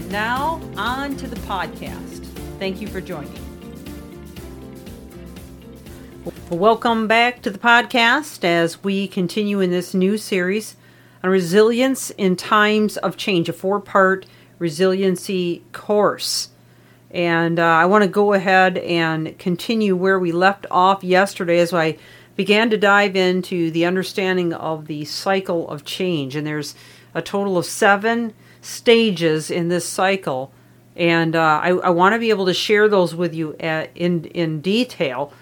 And now, on to the podcast. Thank you for joining. Welcome back to the podcast as we continue in this new series on resilience in times of change, a four part resiliency course. And uh, I want to go ahead and continue where we left off yesterday as I began to dive into the understanding of the cycle of change. And there's a total of seven stages in this cycle. And uh, I, I want to be able to share those with you at, in, in detail,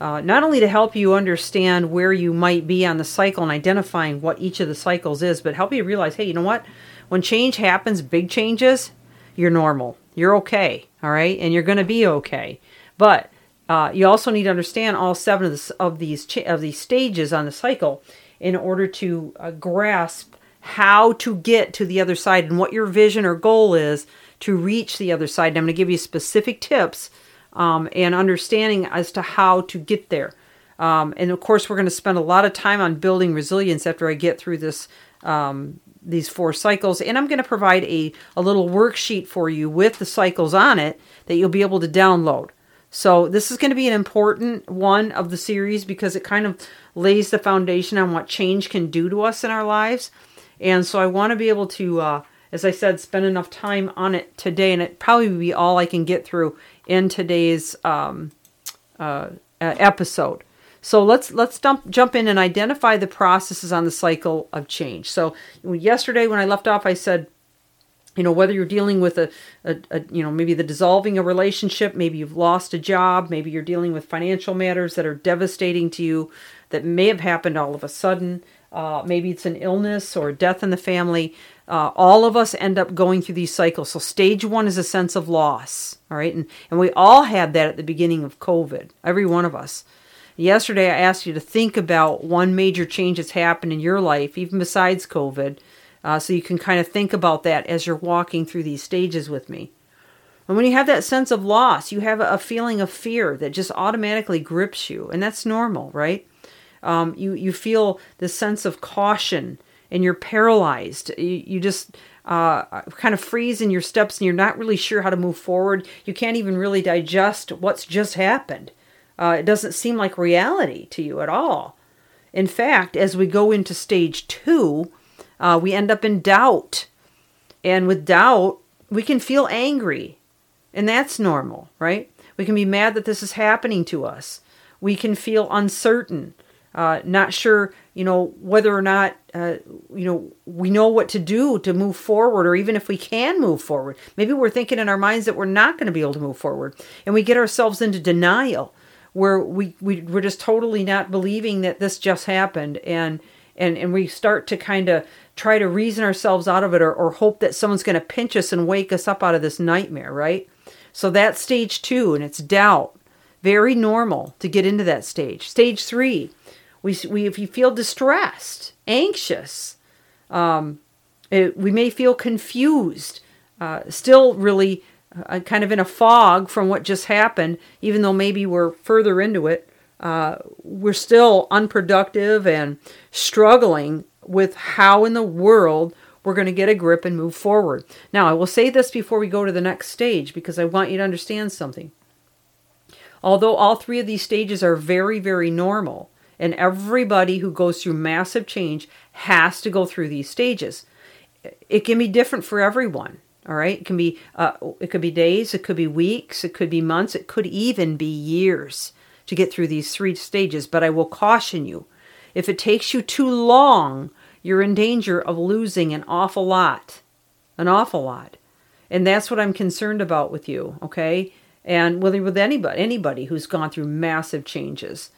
uh, not only to help you understand where you might be on the cycle and identifying what each of the cycles is, but help you realize hey, you know what? When change happens, big changes, you're normal. You're okay. All right. And you're going to be okay. But uh, you also need to understand all seven of, of these of these stages on the cycle in order to uh, grasp how to get to the other side and what your vision or goal is to reach the other side. And I'm going to give you specific tips um, and understanding as to how to get there. Um, and of course, we're going to spend a lot of time on building resilience after I get through this um, these four cycles. And I'm going to provide a, a little worksheet for you with the cycles on it that you'll be able to download. So this is going to be an important one of the series because it kind of lays the foundation on what change can do to us in our lives. And so I want to be able to, uh, as I said, spend enough time on it today, and it probably will be all I can get through in today's um, uh, episode. So let's let's dump, jump in and identify the processes on the cycle of change. So yesterday when I left off, I said you know whether you're dealing with a, a, a, you know maybe the dissolving a relationship maybe you've lost a job maybe you're dealing with financial matters that are devastating to you that may have happened all of a sudden uh, maybe it's an illness or death in the family uh, all of us end up going through these cycles so stage one is a sense of loss all right and, and we all had that at the beginning of covid every one of us yesterday i asked you to think about one major change that's happened in your life even besides covid uh, so you can kind of think about that as you're walking through these stages with me. And when you have that sense of loss, you have a feeling of fear that just automatically grips you, and that's normal, right? Um, you you feel this sense of caution, and you're paralyzed. You, you just uh, kind of freeze in your steps, and you're not really sure how to move forward. You can't even really digest what's just happened. Uh, it doesn't seem like reality to you at all. In fact, as we go into stage two, uh, we end up in doubt. And with doubt, we can feel angry. And that's normal, right? We can be mad that this is happening to us. We can feel uncertain, uh, not sure, you know, whether or not, uh, you know, we know what to do to move forward, or even if we can move forward. Maybe we're thinking in our minds that we're not going to be able to move forward, and we get ourselves into denial, where we, we we're just totally not believing that this just happened, and and and we start to kind of try to reason ourselves out of it or, or hope that someone's going to pinch us and wake us up out of this nightmare, right? So that's stage two, and it's doubt. Very normal to get into that stage. Stage three, we, we if you feel distressed, anxious, um, it, we may feel confused, uh, still really uh, kind of in a fog from what just happened, even though maybe we're further into it. Uh, we're still unproductive and struggling with how in the world we're going to get a grip and move forward. Now, I will say this before we go to the next stage because I want you to understand something. Although all three of these stages are very, very normal, and everybody who goes through massive change has to go through these stages, it can be different for everyone. All right, it can be uh, it could be days, it could be weeks, it could be months, it could even be years to get through these three stages. But I will caution you if it takes you too long, you're in danger of losing an awful lot. An awful lot. And that's what I'm concerned about with you, okay? And with, with anybody, anybody who's gone through massive changes.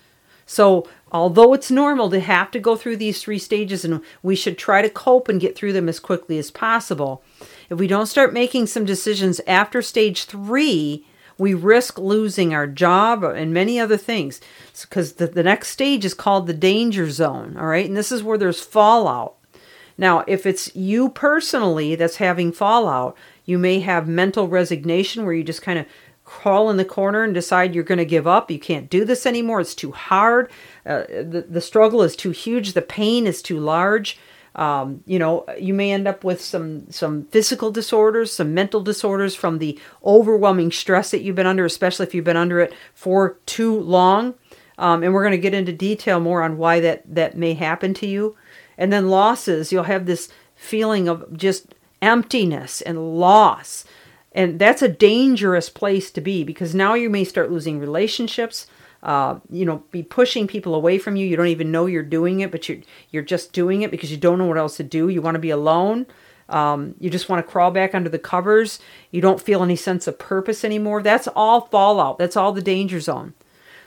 So, although it's normal to have to go through these three stages and we should try to cope and get through them as quickly as possible, if we don't start making some decisions after stage three, we risk losing our job and many other things because the, the next stage is called the danger zone. All right. And this is where there's fallout. Now, if it's you personally that's having fallout, you may have mental resignation where you just kind of crawl in the corner and decide you're going to give up. You can't do this anymore. It's too hard. Uh, the, the struggle is too huge. The pain is too large. Um, you know, you may end up with some some physical disorders, some mental disorders from the overwhelming stress that you've been under, especially if you've been under it for too long. Um, and we're going to get into detail more on why that that may happen to you. And then losses, you'll have this feeling of just emptiness and loss. And that's a dangerous place to be because now you may start losing relationships uh, you know, be pushing people away from you. You don't even know you're doing it, but you're you're just doing it because you don't know what else to do. You want to be alone. Um, you just want to crawl back under the covers. You don't feel any sense of purpose anymore. That's all fallout. That's all the danger zone.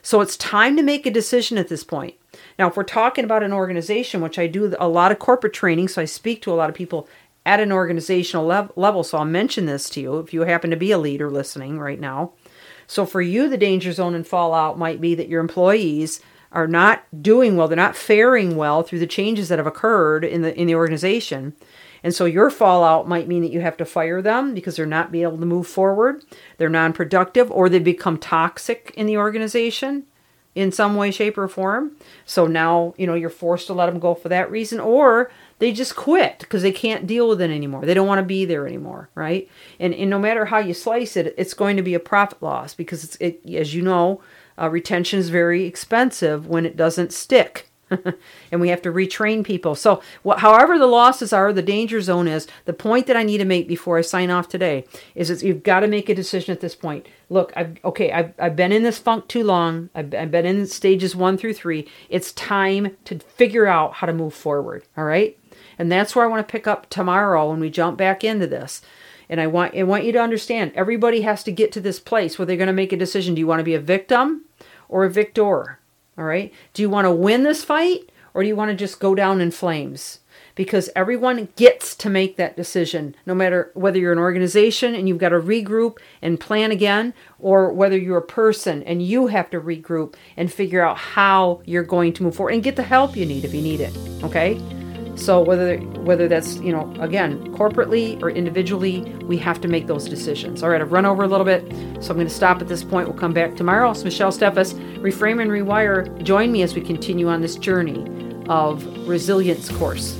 So it's time to make a decision at this point. Now, if we're talking about an organization, which I do a lot of corporate training, so I speak to a lot of people at an organizational level, so I'll mention this to you if you happen to be a leader listening right now. So for you, the danger zone and fallout might be that your employees are not doing well, they're not faring well through the changes that have occurred in the in the organization. And so your fallout might mean that you have to fire them because they're not being able to move forward, they're non-productive, or they become toxic in the organization in some way, shape, or form. So now, you know, you're forced to let them go for that reason, or they just quit because they can't deal with it anymore. They don't want to be there anymore, right? And, and no matter how you slice it, it's going to be a profit loss because it's, it, as you know, uh, retention is very expensive when it doesn't stick. and we have to retrain people. So, wh- however the losses are, the danger zone is, the point that I need to make before I sign off today is that you've got to make a decision at this point. Look, I've, okay, I've, I've been in this funk too long. I've, I've been in stages one through three. It's time to figure out how to move forward. All right. And that's where I want to pick up tomorrow when we jump back into this. And I want I want you to understand everybody has to get to this place where they're going to make a decision. Do you want to be a victim or a victor? All right? Do you want to win this fight or do you want to just go down in flames? Because everyone gets to make that decision, no matter whether you're an organization and you've got to regroup and plan again, or whether you're a person and you have to regroup and figure out how you're going to move forward and get the help you need if you need it. Okay? So whether whether that's you know again corporately or individually, we have to make those decisions. All right, I've run over a little bit, so I'm going to stop at this point. We'll come back tomorrow. It's Michelle Steffes, Reframe and Rewire. Join me as we continue on this journey of resilience course.